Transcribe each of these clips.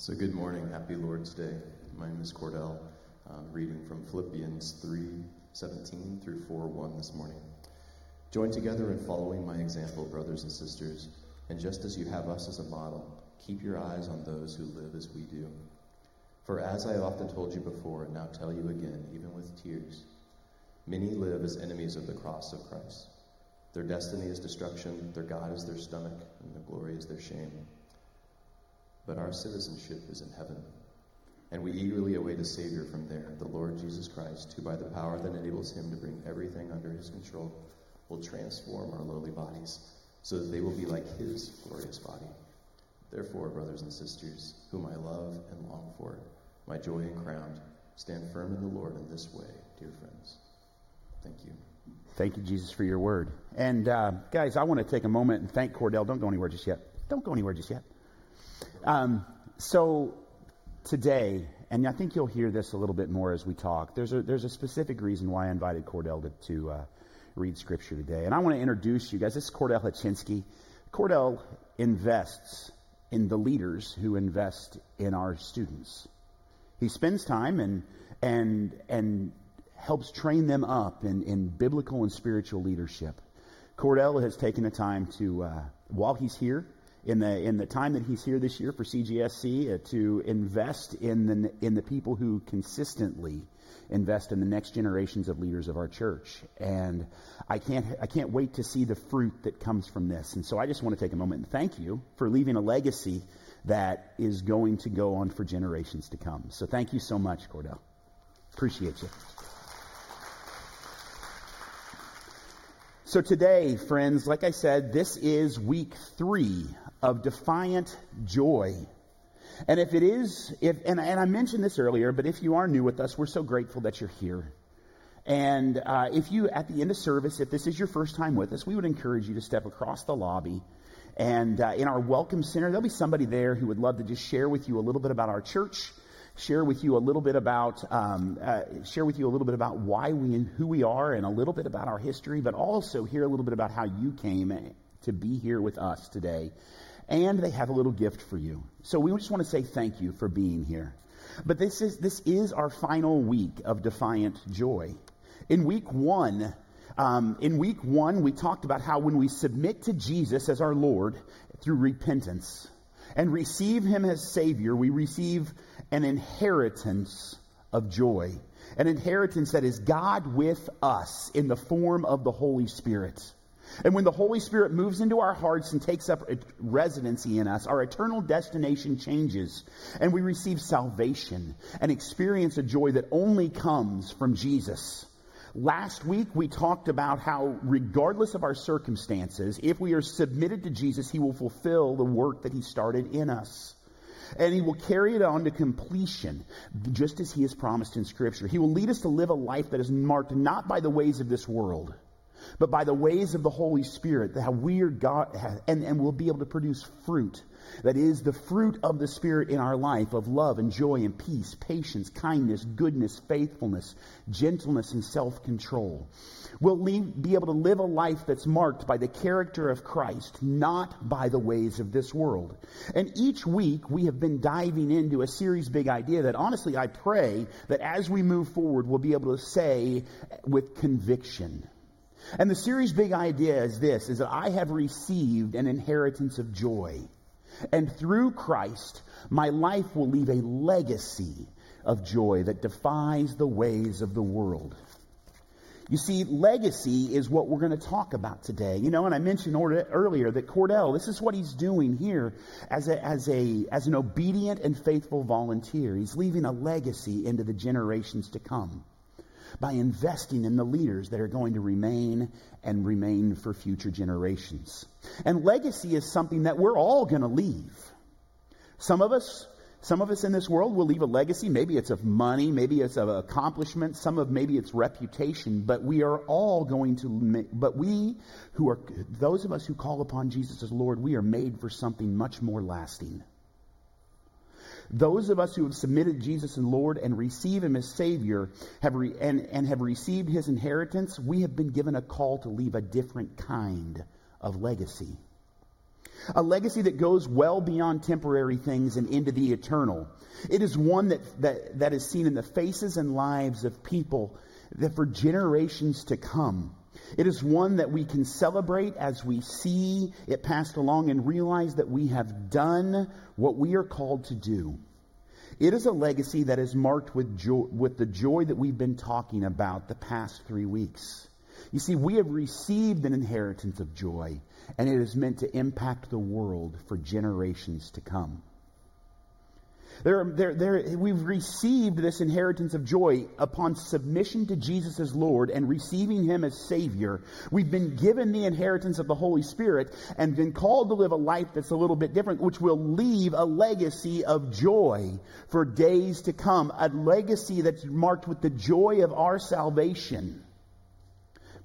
So, good morning. Happy Lord's Day. My name is Cordell, reading from Philippians 3 17 through 4 1 this morning. Join together in following my example, brothers and sisters, and just as you have us as a model, keep your eyes on those who live as we do. For as I often told you before, and now tell you again, even with tears, many live as enemies of the cross of Christ. Their destiny is destruction, their God is their stomach, and their glory is their shame but our citizenship is in heaven. And we eagerly await a Savior from there, the Lord Jesus Christ, who, by the power that enables him to bring everything under his control, will transform our lowly bodies so that they will be like his glorious body. Therefore, brothers and sisters, whom I love and long for, my joy and crown, stand firm in the Lord in this way, dear friends. Thank you. Thank you, Jesus, for your word. And uh, guys, I want to take a moment and thank Cordell. Don't go anywhere just yet. Don't go anywhere just yet. Um, so today, and I think you'll hear this a little bit more as we talk, there's a, there's a specific reason why I invited Cordell to, to uh, read scripture today. And I want to introduce you guys. This is Cordell Hachinsky. Cordell invests in the leaders who invest in our students. He spends time and, and, and helps train them up in, in biblical and spiritual leadership. Cordell has taken the time to, uh, while he's here, in the in the time that he's here this year for CGSC uh, to invest in the in the people who consistently invest in the next generations of leaders of our church. And I can't I can't wait to see the fruit that comes from this. And so I just want to take a moment and thank you for leaving a legacy that is going to go on for generations to come. So thank you so much, Cordell. Appreciate you. So today, friends, like I said, this is week three of defiant joy. And if it is, if, and, and I mentioned this earlier, but if you are new with us, we're so grateful that you're here. And uh, if you, at the end of service, if this is your first time with us, we would encourage you to step across the lobby. And uh, in our welcome center, there'll be somebody there who would love to just share with you a little bit about our church, share with you a little bit about, um, uh, share with you a little bit about why we and who we are, and a little bit about our history, but also hear a little bit about how you came to be here with us today and they have a little gift for you. So we just want to say thank you for being here. But this is, this is our final week of Defiant Joy. In week one, um, in week one, we talked about how when we submit to Jesus as our Lord through repentance and receive Him as Savior, we receive an inheritance of joy. An inheritance that is God with us in the form of the Holy Spirit. And when the Holy Spirit moves into our hearts and takes up residency in us, our eternal destination changes and we receive salvation and experience a joy that only comes from Jesus. Last week we talked about how regardless of our circumstances, if we are submitted to Jesus, he will fulfill the work that he started in us. And he will carry it on to completion, just as he has promised in scripture. He will lead us to live a life that is marked not by the ways of this world, but by the ways of the Holy Spirit, how we are God, and, and we'll be able to produce fruit. That is the fruit of the Spirit in our life of love and joy and peace, patience, kindness, goodness, faithfulness, gentleness, and self control. We'll leave, be able to live a life that's marked by the character of Christ, not by the ways of this world. And each week we have been diving into a series big idea that honestly I pray that as we move forward we'll be able to say with conviction and the series' big idea is this, is that I have received an inheritance of joy. And through Christ, my life will leave a legacy of joy that defies the ways of the world. You see, legacy is what we're going to talk about today. You know, and I mentioned earlier that Cordell, this is what he's doing here as, a, as, a, as an obedient and faithful volunteer. He's leaving a legacy into the generations to come by investing in the leaders that are going to remain and remain for future generations. And legacy is something that we're all going to leave. Some of us some of us in this world will leave a legacy. Maybe it's of money, maybe it's of accomplishment, some of maybe it's reputation, but we are all going to, but we who are, those of us who call upon Jesus as Lord, we are made for something much more lasting. Those of us who have submitted Jesus and Lord and receive Him as Savior have re- and, and have received His inheritance, we have been given a call to leave a different kind of legacy. a legacy that goes well beyond temporary things and into the eternal. It is one that, that, that is seen in the faces and lives of people that for generations to come. It is one that we can celebrate as we see it passed along and realize that we have done what we are called to do. It is a legacy that is marked with, joy, with the joy that we've been talking about the past three weeks. You see, we have received an inheritance of joy, and it is meant to impact the world for generations to come. There, there, there, we've received this inheritance of joy upon submission to Jesus as Lord and receiving Him as Savior. We've been given the inheritance of the Holy Spirit and been called to live a life that's a little bit different, which will leave a legacy of joy for days to come, a legacy that's marked with the joy of our salvation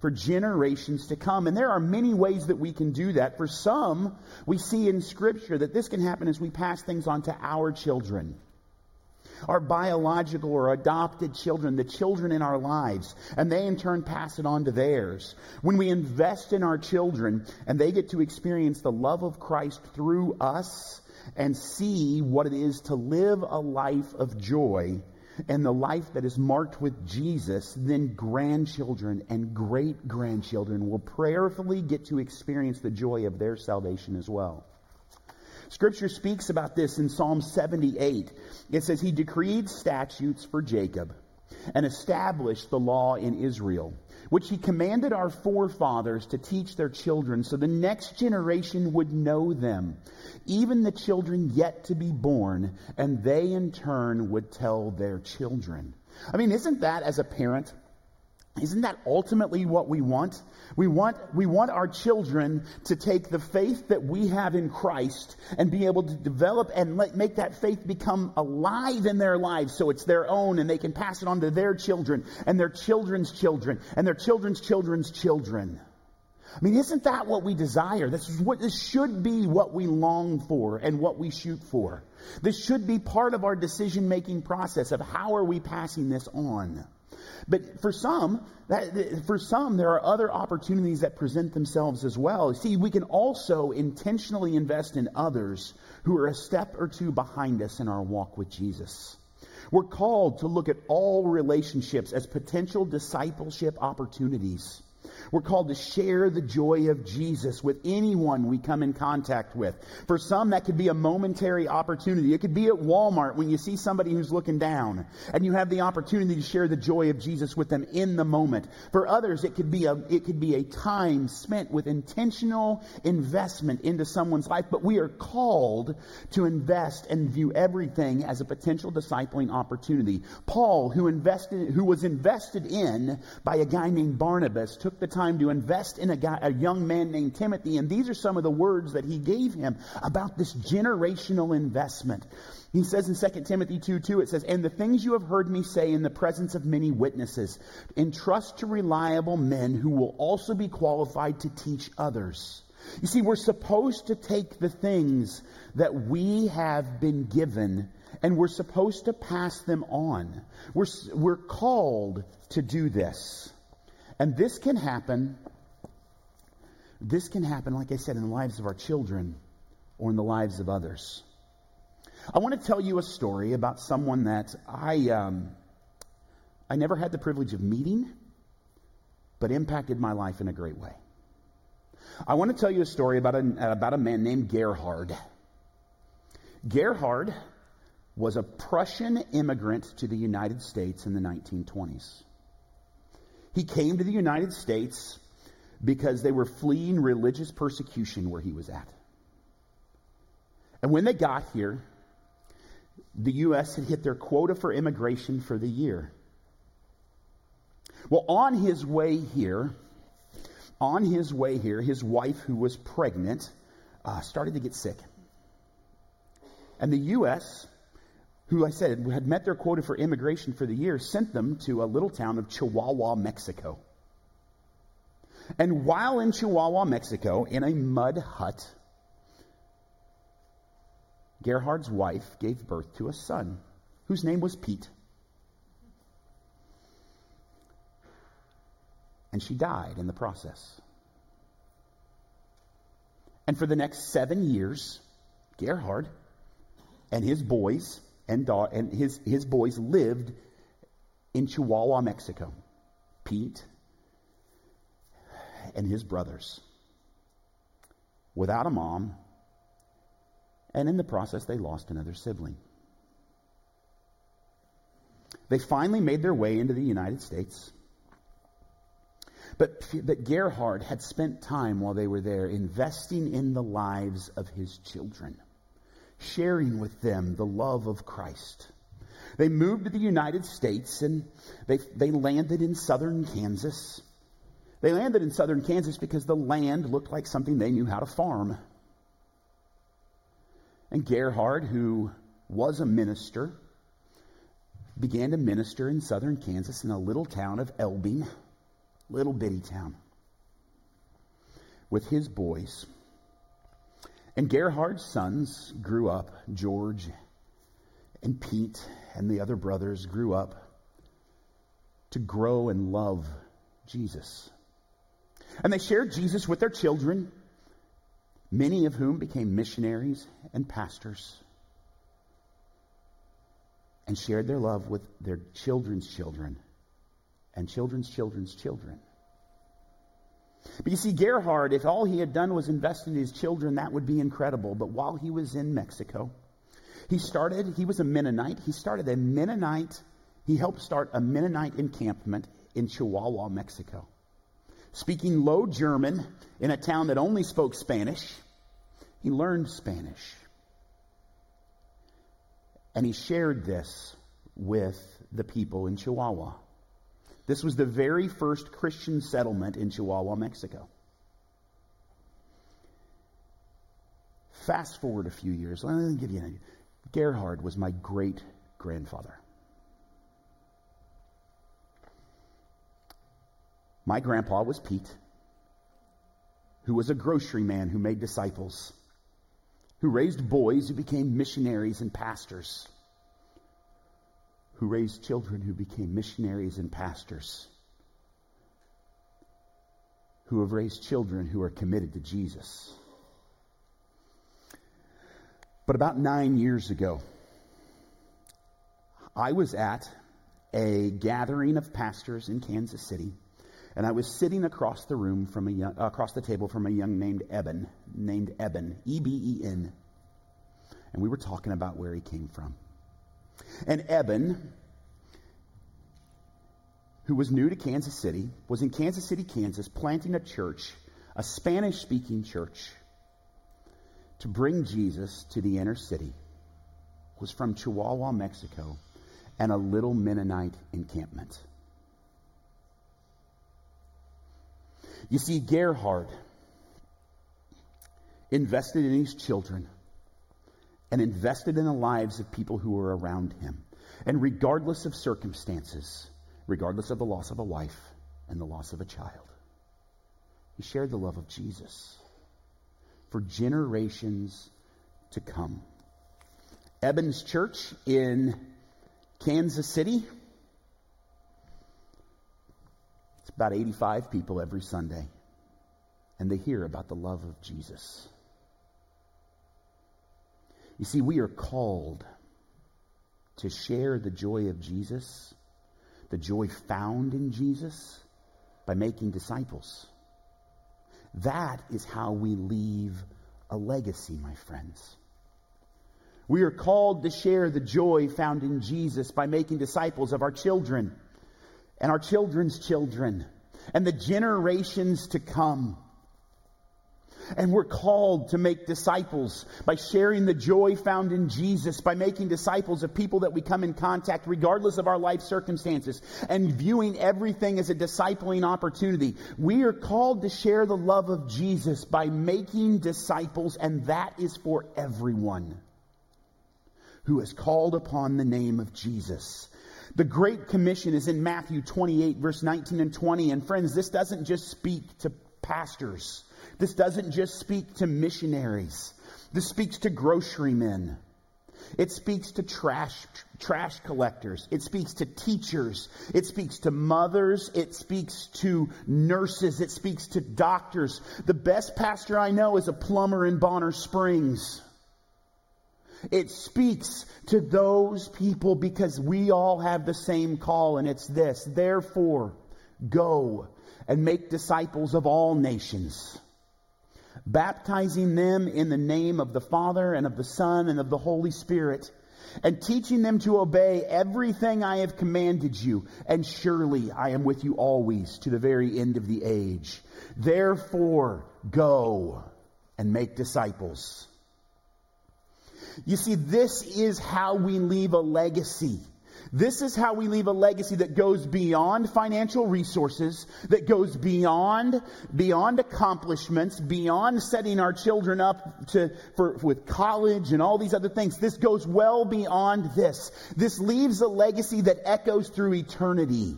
for generations to come. And there are many ways that we can do that. For some, we see in Scripture that this can happen as we pass things on to our children. Our biological or adopted children, the children in our lives, and they in turn pass it on to theirs. When we invest in our children and they get to experience the love of Christ through us and see what it is to live a life of joy, and the life that is marked with Jesus, then grandchildren and great grandchildren will prayerfully get to experience the joy of their salvation as well. Scripture speaks about this in Psalm 78. It says, He decreed statutes for Jacob and established the law in Israel which he commanded our forefathers to teach their children so the next generation would know them, even the children yet to be born, and they in turn would tell their children. I mean, isn't that as a parent? Isn't that ultimately what we want? We want, we want our children to take the faith that we have in Christ and be able to develop and let, make that faith become alive in their lives so it's their own and they can pass it on to their children and their children's children and their children's children's children. I mean, isn't that what we desire? This is what this should be what we long for and what we shoot for. This should be part of our decision making process of how are we passing this on. But for some, that, for some, there are other opportunities that present themselves as well. See, we can also intentionally invest in others who are a step or two behind us in our walk with Jesus. We're called to look at all relationships as potential discipleship opportunities. We're called to share the joy of Jesus with anyone we come in contact with. For some, that could be a momentary opportunity. It could be at Walmart when you see somebody who's looking down and you have the opportunity to share the joy of Jesus with them in the moment. For others, it could be a, it could be a time spent with intentional investment into someone's life. But we are called to invest and view everything as a potential discipling opportunity. Paul, who invested, who was invested in by a guy named Barnabas, took the time to invest in a, guy, a young man named Timothy, and these are some of the words that he gave him about this generational investment. He says in 2 Timothy 2 2, it says, And the things you have heard me say in the presence of many witnesses, entrust to reliable men who will also be qualified to teach others. You see, we're supposed to take the things that we have been given and we're supposed to pass them on. We're, we're called to do this. And this can happen, this can happen, like I said, in the lives of our children or in the lives of others. I want to tell you a story about someone that I, um, I never had the privilege of meeting, but impacted my life in a great way. I want to tell you a story about a, about a man named Gerhard. Gerhard was a Prussian immigrant to the United States in the 1920s. He came to the United States because they were fleeing religious persecution where he was at. And when they got here, the U.S. had hit their quota for immigration for the year. Well, on his way here, on his way here, his wife, who was pregnant, uh, started to get sick. And the U.S who I said had met their quota for immigration for the year, sent them to a little town of Chihuahua, Mexico. And while in Chihuahua, Mexico, in a mud hut, Gerhard's wife gave birth to a son whose name was Pete. And she died in the process. And for the next seven years, Gerhard and his boys and, and his, his boys lived in Chihuahua, Mexico. Pete and his brothers. Without a mom, and in the process, they lost another sibling. They finally made their way into the United States. But, but Gerhard had spent time while they were there investing in the lives of his children, sharing with them the love of Christ. They moved to the United States and they, they landed in southern Kansas. They landed in southern Kansas because the land looked like something they knew how to farm. And Gerhard, who was a minister, began to minister in southern Kansas in a little town of Elbing, little bitty town, with his boys. And Gerhard's sons grew up, George and Pete and the other brothers grew up to grow and love Jesus. And they shared Jesus with their children, many of whom became missionaries and pastors, and shared their love with their children's children and children's children's children. But you see, Gerhard, if all he had done was invest in his children, that would be incredible. But while he was in Mexico, he started, he was a Mennonite. He started a Mennonite, he helped start a Mennonite encampment in Chihuahua, Mexico. Speaking low German in a town that only spoke Spanish, he learned Spanish. And he shared this with the people in Chihuahua. This was the very first Christian settlement in Chihuahua, Mexico. Fast forward a few years. Let me give you an idea. Gerhard was my great grandfather. My grandpa was Pete, who was a grocery man who made disciples, who raised boys who became missionaries and pastors, who raised children who became missionaries and pastors, who have raised children who are committed to Jesus. But about nine years ago, I was at a gathering of pastors in Kansas City, and I was sitting across the room from a young, across the table from a young named Eben, named Eben, E B E N, and we were talking about where he came from. And Eben, who was new to Kansas City, was in Kansas City, Kansas, planting a church, a Spanish-speaking church to bring Jesus to the inner city was from Chihuahua, Mexico, and a little Mennonite encampment. You see, Gerhard invested in his children and invested in the lives of people who were around him. And regardless of circumstances, regardless of the loss of a wife and the loss of a child, he shared the love of Jesus for generations to come. Eben's Church in Kansas City. It's about 85 people every Sunday, and they hear about the love of Jesus. You see, we are called to share the joy of Jesus, the joy found in Jesus, by making disciples. That is how we leave a legacy, my friends. We are called to share the joy found in Jesus by making disciples of our children and our children's children and the generations to come. And we're called to make disciples by sharing the joy found in Jesus, by making disciples of people that we come in contact regardless of our life circumstances, and viewing everything as a discipling opportunity. We are called to share the love of Jesus by making disciples, and that is for everyone who has called upon the name of Jesus. The Great Commission is in Matthew 28, verse 19 and 20. And friends, this doesn't just speak to pastors. This doesn't just speak to missionaries. This speaks to grocery men. It speaks to trash, trash collectors. It speaks to teachers. It speaks to mothers. It speaks to nurses. It speaks to doctors. The best pastor I know is a plumber in Bonner Springs. It speaks to those people because we all have the same call, and it's this. Therefore, go and make disciples of all nations, baptizing them in the name of the Father and of the Son and of the Holy Spirit, and teaching them to obey everything I have commanded you. And surely I am with you always to the very end of the age. Therefore, go and make disciples you see, this is how we leave a legacy. This is how we leave a legacy that goes beyond financial resources, that goes beyond, beyond accomplishments, beyond setting our children up to, for, with college and all these other things. This goes well beyond this. This leaves a legacy that echoes through eternity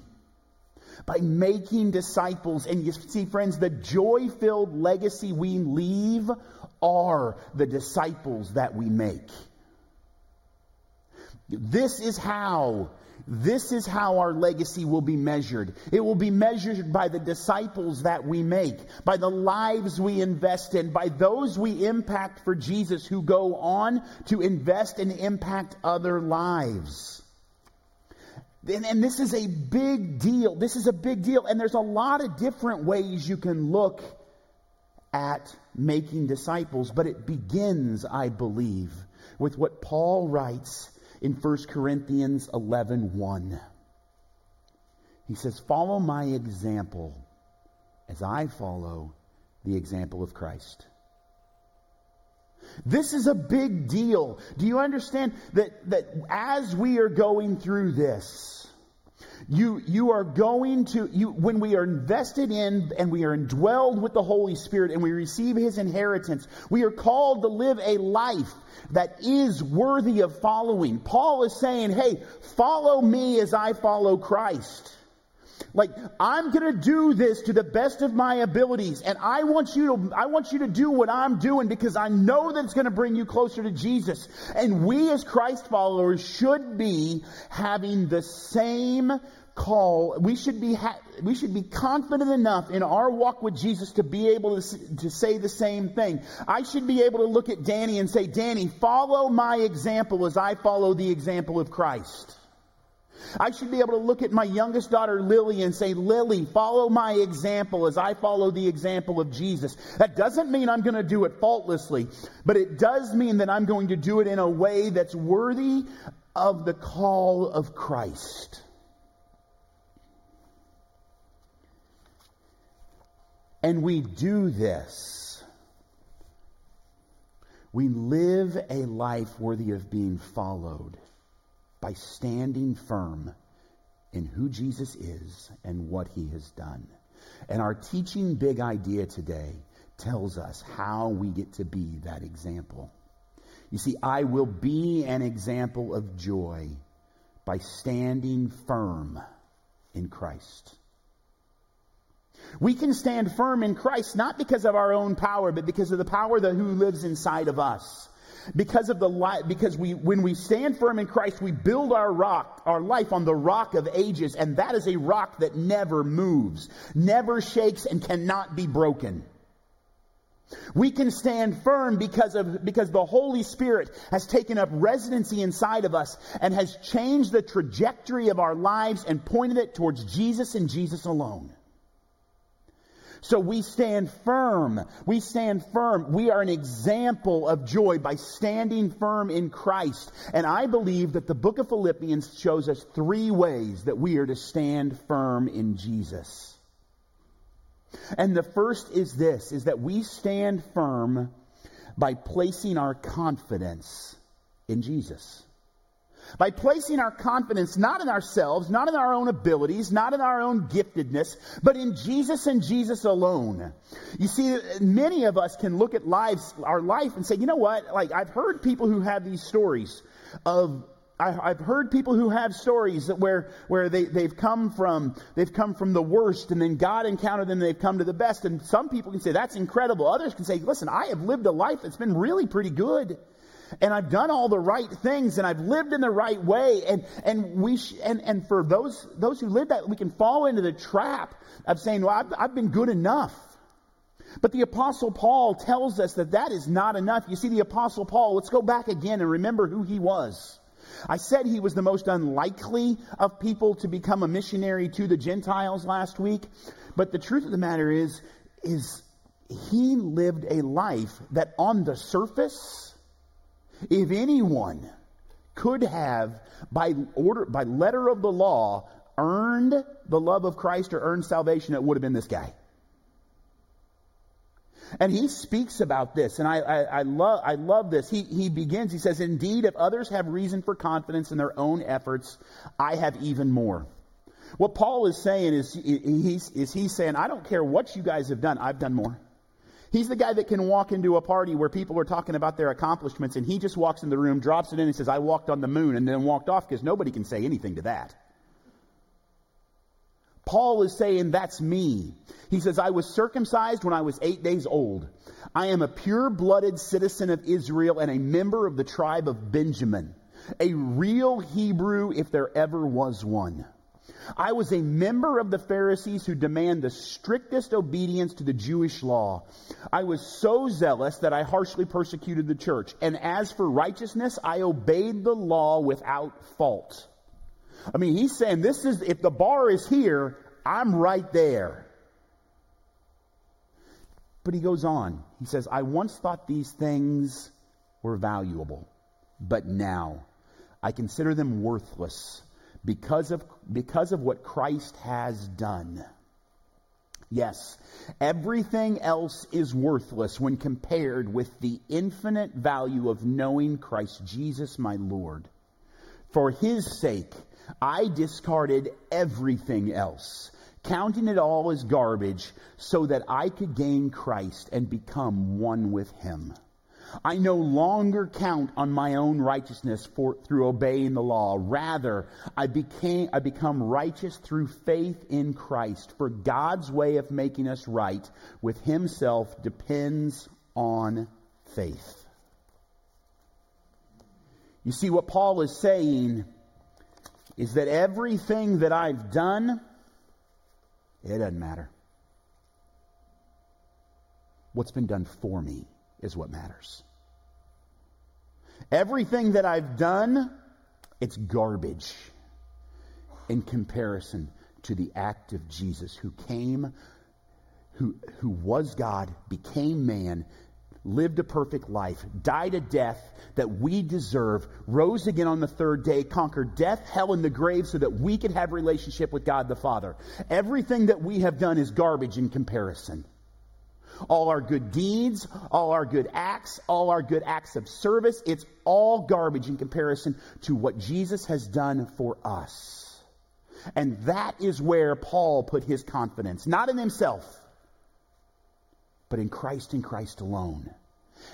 by making disciples. And you see, friends, the joy filled legacy we leave are the disciples that we make. This is how this is how our legacy will be measured. It will be measured by the disciples that we make, by the lives we invest in, by those we impact for Jesus who go on to invest and impact other lives. And, and, this is a big deal. This is a big deal. And there's a lot of different ways you can look at making disciples, but it begins, I believe, with what Paul writes in 1 Corinthians 11 1. He says, Follow my example as I follow the example of Christ. This is a big deal. Do you understand that, that as we are going through this, you, you are going to, you, when we are invested in and we are indwelled with the Holy Spirit and we receive His inheritance, we are called to live a life that is worthy of following. Paul is saying, hey, follow me as I follow Christ. Like, I'm gonna do this to the best of my abilities, and I want you to, I want you to do what I'm doing because I know that it's gonna bring you closer to Jesus. And we as Christ followers should be having the same call. We should be, ha- we should be confident enough in our walk with Jesus to be able to, to say the same thing. I should be able to look at Danny and say, Danny, follow my example as I follow the example of Christ. I should be able to look at my youngest daughter, Lily, and say, Lily, follow my example as I follow the example of Jesus. That doesn't mean I'm going to do it faultlessly, but it does mean that I'm going to do it in a way that's worthy of the call of Christ. And we do this. We live a life worthy of being followed by standing firm in who Jesus is and what he has done. And our teaching big idea today tells us how we get to be that example. You see, I will be an example of joy by standing firm in Christ. We can stand firm in Christ not because of our own power, but because of the power that who lives inside of us because of the light, because we, when we stand firm in Christ, we build our rock, our life on the rock of ages, and that is a rock that never moves, never shakes, and cannot be broken. We can stand firm because of, because the Holy Spirit has taken up residency inside of us and has changed the trajectory of our lives and pointed it towards Jesus and Jesus alone. So we stand firm. We stand firm. We are an example of joy by standing firm in Christ. And I believe that the book of Philippians shows us three ways that we are to stand firm in Jesus. And the first is this, is that we stand firm by placing our confidence in Jesus. By placing our confidence not in ourselves, not in our own abilities, not in our own giftedness, but in Jesus and Jesus alone. You see, many of us can look at lives, our life and say, you know what? Like, I've heard people who have these stories of I, have heard people who have stories that where where they they've come from they've come from the worst and then God encountered them and they've come to the best and some people can say that's incredible others can say listen I have lived a life that's been really pretty good and I've done all the right things and I've lived in the right way. And and we sh- and and for those those who live that we can fall into the trap of saying well I've, I've been good enough. But the apostle Paul tells us that that is not enough. You see the apostle Paul let's go back again and remember who he was. I said he was the most unlikely of people to become a missionary to the Gentiles last week. But the truth of the matter is is he lived a life that on the surface if anyone could have, by order, by letter of the law, earned the love of Christ or earned salvation, it would have been this guy. And he speaks about this, and I, I, I, love, I love this. He, he begins, he says, Indeed, if others have reason for confidence in their own efforts, I have even more. What Paul is saying is, he's, is he's saying, I don't care what you guys have done, I've done more. He's the guy that can walk into a party where people are talking about their accomplishments and he just walks in the room, drops it in and says, I walked on the moon and then walked off because nobody can say anything to that. Paul is saying, That's me. He says, I was circumcised when I was eight days old. I am a pure blooded citizen of Israel and a member of the tribe of Benjamin, a real Hebrew if there ever was one. I was a member of the Pharisees who demand the strictest obedience to the Jewish law. I was so zealous that I harshly persecuted the church. And as for righteousness, I obeyed the law without fault. I mean, he's saying this is, if the bar is here, I'm right there. But he goes on. He says, I once thought these things were valuable, but now I consider them worthless because of, because of what Christ has done. Yes, everything else is worthless when compared with the infinite value of knowing Christ Jesus my Lord. For his sake, I discarded everything else, counting it all as garbage, so that I could gain Christ and become one with him. I no longer count on my own righteousness for, through obeying the law. Rather, I became, I become righteous through faith in Christ. For God's way of making us right with himself depends on faith. You see, what Paul is saying is that everything that I've done, it doesn't matter. What's been done for me is what matters. Everything that I've done, it's garbage in comparison to the act of Jesus who came, who, who was God, became man, lived a perfect life, died a death that we deserve, rose again on the third day, conquered death, hell, and the grave so that we could have relationship with God the Father. Everything that we have done is garbage in comparison all our good deeds, all our good acts, all our good acts of service. It's all garbage in comparison to what Jesus has done for us. And that is where Paul put his confidence, not in himself, but in Christ and Christ alone.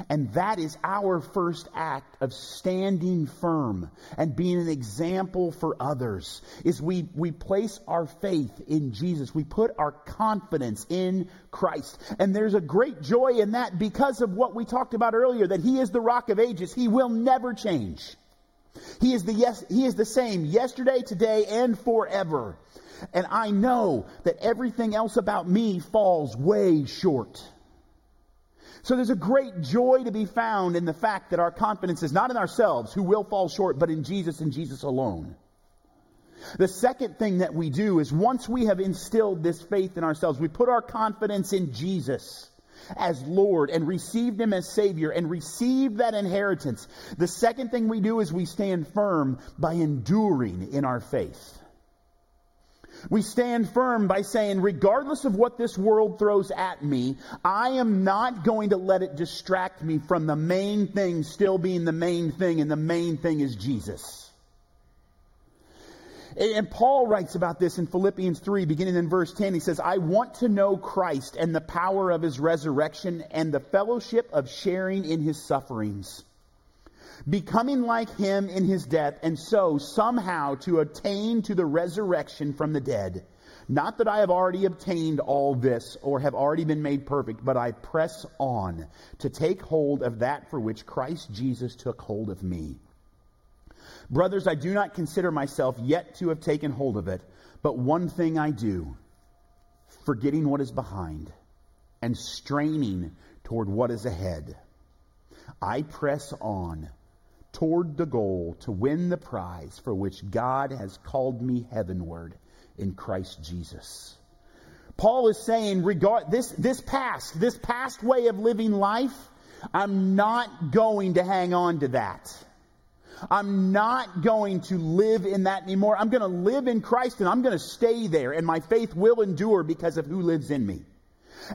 And that is our first act of standing firm and being an example for others. Is we, we place our faith in Jesus. We put our confidence in Christ. And there's a great joy in that because of what we talked about earlier, that He is the rock of ages. He will never change. He is the yes, He is the same yesterday, today, and forever. And I know that everything else about me falls way short. So there's a great joy to be found in the fact that our confidence is not in ourselves, who will fall short, but in Jesus and Jesus alone. The second thing that we do is once we have instilled this faith in ourselves, we put our confidence in Jesus as Lord and received Him as Savior and received that inheritance. The second thing we do is we stand firm by enduring in our faith. We stand firm by saying, regardless of what this world throws at me, I am not going to let it distract me from the main thing still being the main thing, and the main thing is Jesus. And Paul writes about this in Philippians 3, beginning in verse 10. He says, I want to know Christ and the power of his resurrection and the fellowship of sharing in his sufferings becoming like him in his death, and so somehow to attain to the resurrection from the dead. Not that I have already obtained all this or have already been made perfect, but I press on to take hold of that for which Christ Jesus took hold of me. Brothers, I do not consider myself yet to have taken hold of it, but one thing I do, forgetting what is behind and straining toward what is ahead. I press on toward the goal to win the prize for which God has called me heavenward in Christ Jesus. Paul is saying, regard this, this past, this past way of living life, I'm not going to hang on to that. I'm not going to live in that anymore. I'm going to live in Christ and I'm going to stay there and my faith will endure because of who lives in me.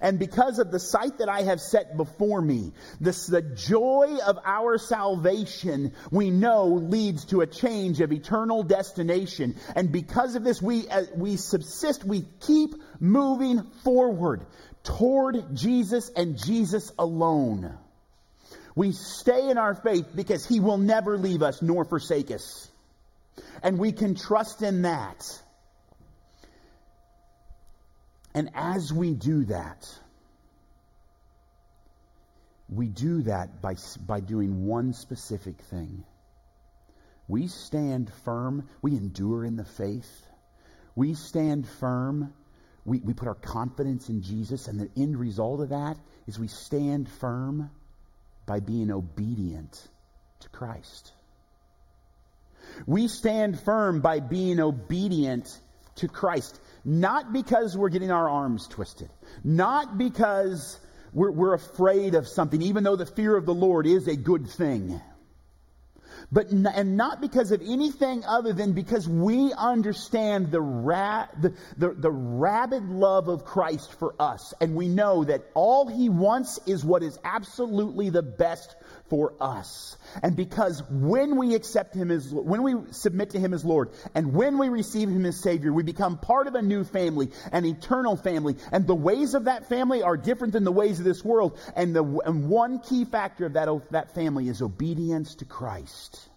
And because of the sight that I have set before me, this, the joy of our salvation, we know leads to a change of eternal destination. And because of this, we, uh, we subsist, we keep moving forward toward Jesus and Jesus alone. We stay in our faith because He will never leave us nor forsake us. And we can trust in that. And as we do that, we do that by, by doing one specific thing. We stand firm, we endure in the faith. We stand firm, we, we put our confidence in Jesus, and the end result of that is we stand firm by being obedient to Christ. We stand firm by being obedient to Christ, not because we're getting our arms twisted, not because we're, we're afraid of something, even though the fear of the Lord is a good thing. But and not because of anything other than because we understand the, ra- the, the, the rabid love of Christ for us, and we know that all He wants is what is absolutely the best for us. And because when we accept Him as, when we submit to Him as Lord, and when we receive Him as Savior, we become part of a new family, an eternal family. And the ways of that family are different than the ways of this world. And the, and one key factor of that, that family is obedience to Christ.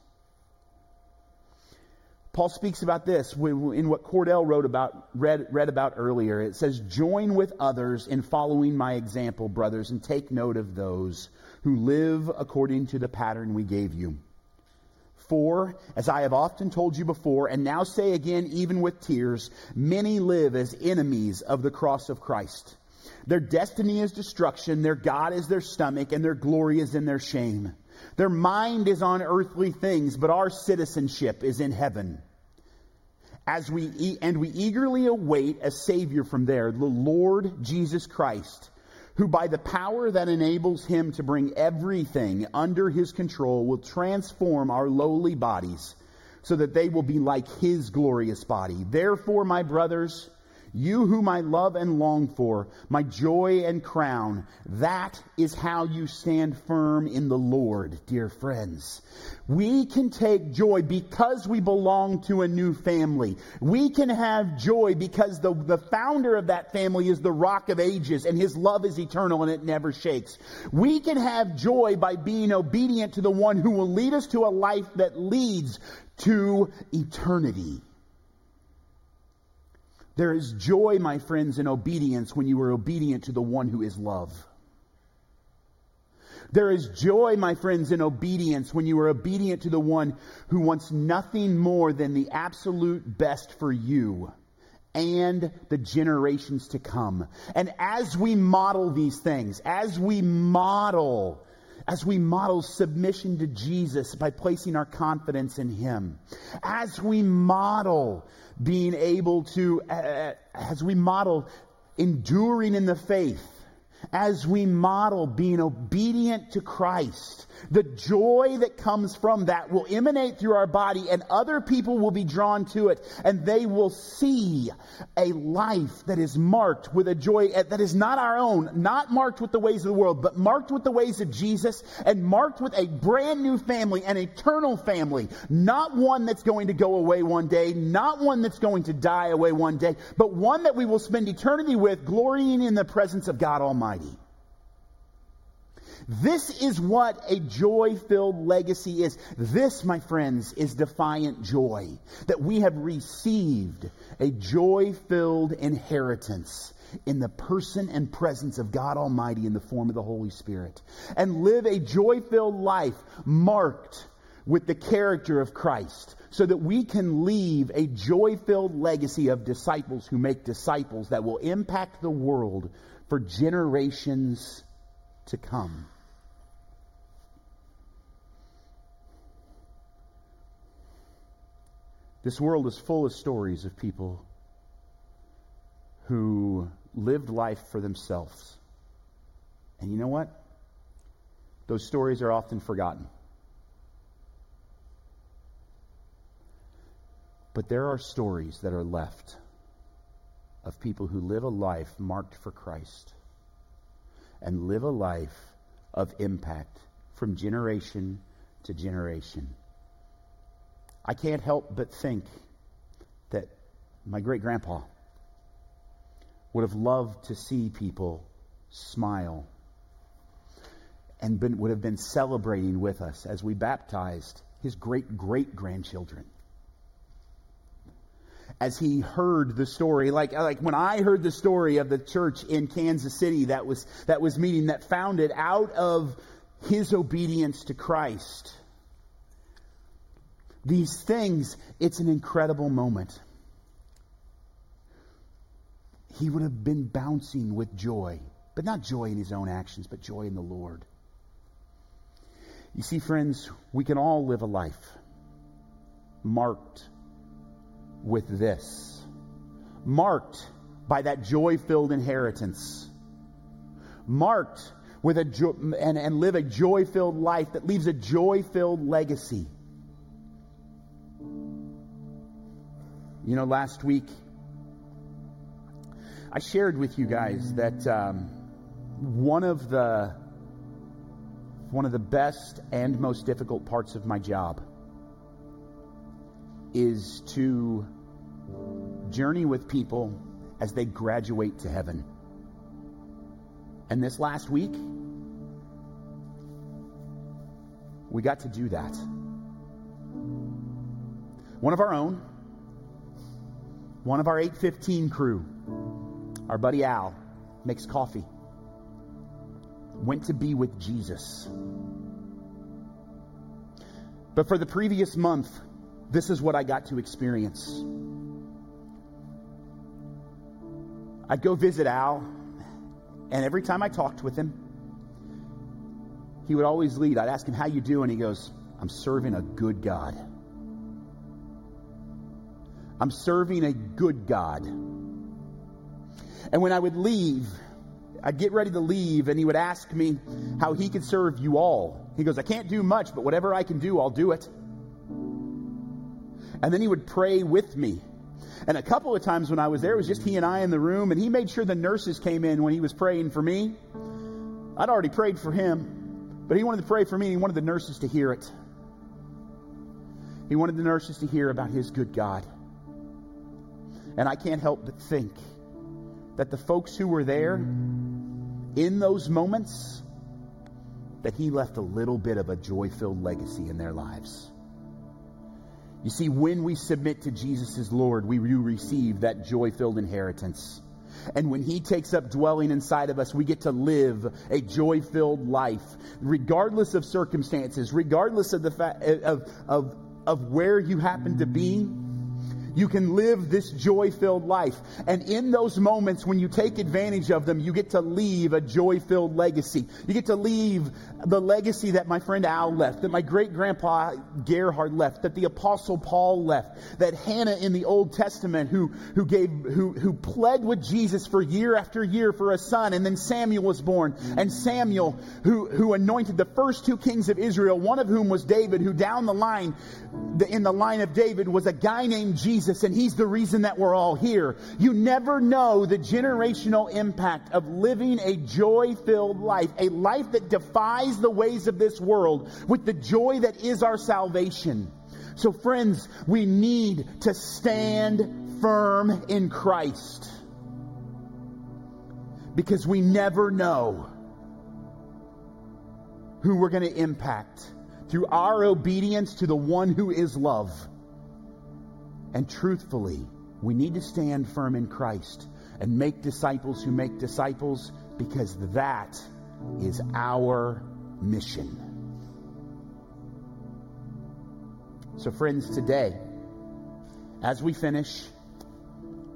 Paul speaks about this in what Cordell wrote about, read, read about earlier. It says, Join with others in following my example, brothers, and take note of those who live according to the pattern we gave you. For, as I have often told you before, and now say again, even with tears, many live as enemies of the cross of Christ. Their destiny is destruction, their God is their stomach, and their glory is in their shame. Their mind is on earthly things, but our citizenship is in heaven. As we e- and we eagerly await a savior from there, the Lord Jesus Christ, who by the power that enables him to bring everything under his control will transform our lowly bodies so that they will be like his glorious body. Therefore, my brothers, you whom I love and long for, my joy and crown. That is how you stand firm in the Lord, dear friends. We can take joy because we belong to a new family. We can have joy because the, the founder of that family is the rock of ages and his love is eternal and it never shakes. We can have joy by being obedient to the one who will lead us to a life that leads to eternity. There is joy, my friends, in obedience when you are obedient to the one who is love. There is joy, my friends, in obedience when you are obedient to the one who wants nothing more than the absolute best for you and the generations to come. And as we model these things, as we model as we model submission to Jesus by placing our confidence in Him, as we model being able to, uh, as we model enduring in the faith, as we model being obedient to Christ, the joy that comes from that will emanate through our body and other people will be drawn to it. And they will see a life that is marked with a joy eh, that is not our own, not marked with the ways of the world, but marked with the ways of Jesus and marked with a brand new family, an eternal family, not one that's going to go away one day, not one that's going to die away one day, but one that we will spend eternity with glorying in the presence of God Almighty. This is what a joy filled legacy is. This, my friends, is defiant joy. That we have received a joy filled inheritance in the person and presence of God Almighty in the form of the Holy Spirit. And live a joy filled life marked with the character of Christ so that we can leave a joy filled legacy of disciples who make disciples that will impact the world for generations to come. This world is full of stories of people who lived life for themselves. And you know what? Those stories are often forgotten. But there are stories that are left of people who live a life marked for Christ and live a life of impact from generation to generation. I can't help but think that my great grandpa would have loved to see people smile and been, would have been celebrating with us as we baptized his great great grandchildren as he heard the story. Like, like when I heard the story of the church in Kansas City that was, that was meeting, that founded out of his obedience to Christ. These things, it's an incredible moment. He would have been bouncing with joy, but not joy in his own actions, but joy in the Lord. You see, friends, we can all live a life marked with this, marked by that joy filled inheritance, marked with a jo- and, and live a joy filled life that leaves a joy filled legacy. You know, last week I shared with you guys that um, one of the one of the best and most difficult parts of my job is to journey with people as they graduate to heaven. And this last week, we got to do that. One of our own, one of our 815 crew, our buddy Al, makes coffee, went to be with Jesus. But for the previous month, this is what I got to experience. I'd go visit Al, and every time I talked with him, he would always lead. I'd ask him, How you doing? And he goes, I'm serving a good God. I'm serving a good God. And when I would leave, I'd get ready to leave, and he would ask me how he could serve you all. He goes, I can't do much, but whatever I can do, I'll do it. And then he would pray with me. And a couple of times when I was there, it was just he and I in the room, and he made sure the nurses came in when he was praying for me. I'd already prayed for him, but he wanted to pray for me, and he wanted the nurses to hear it. He wanted the nurses to hear about his good God. And I can't help but think that the folks who were there in those moments, that he left a little bit of a joy filled legacy in their lives. You see, when we submit to Jesus as Lord, we do receive that joy filled inheritance. And when He takes up dwelling inside of us, we get to live a joy filled life, regardless of circumstances, regardless of the fact of, of, of where you happen to be you can live this joy filled life. And in those moments when you take advantage of them, you get to leave a joy filled legacy. You get to leave the legacy that my friend Al left, that my great grandpa Gerhard left, that the apostle Paul left, that Hannah in the Old Testament who, who gave, who, who pled with Jesus for year after year for a son. And then Samuel was born. And Samuel who, who anointed the first two kings of Israel, one of whom was David, who down the line, in the line of David was a guy named Jesus Jesus, and He's the reason that we're all here. You never know the generational impact of living a joy filled life, a life that defies the ways of this world with the joy that is our salvation. So, friends, we need to stand firm in Christ because we never know who we're going to impact through our obedience to the one who is love. And truthfully, we need to stand firm in Christ and make disciples who make disciples because that is our mission. So, friends, today, as we finish,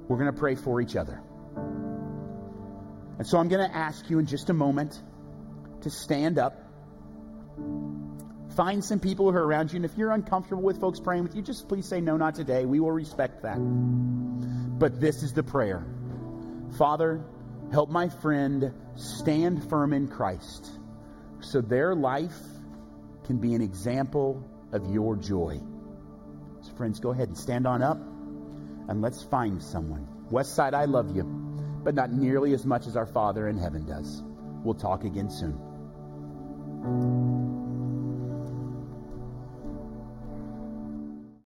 we're going to pray for each other. And so I'm going to ask you in just a moment to stand up. Find some people who are around you. And if you're uncomfortable with folks praying with you, just please say, no, not today. We will respect that. But this is the prayer Father, help my friend stand firm in Christ so their life can be an example of your joy. So, friends, go ahead and stand on up and let's find someone. West Side, I love you, but not nearly as much as our Father in heaven does. We'll talk again soon.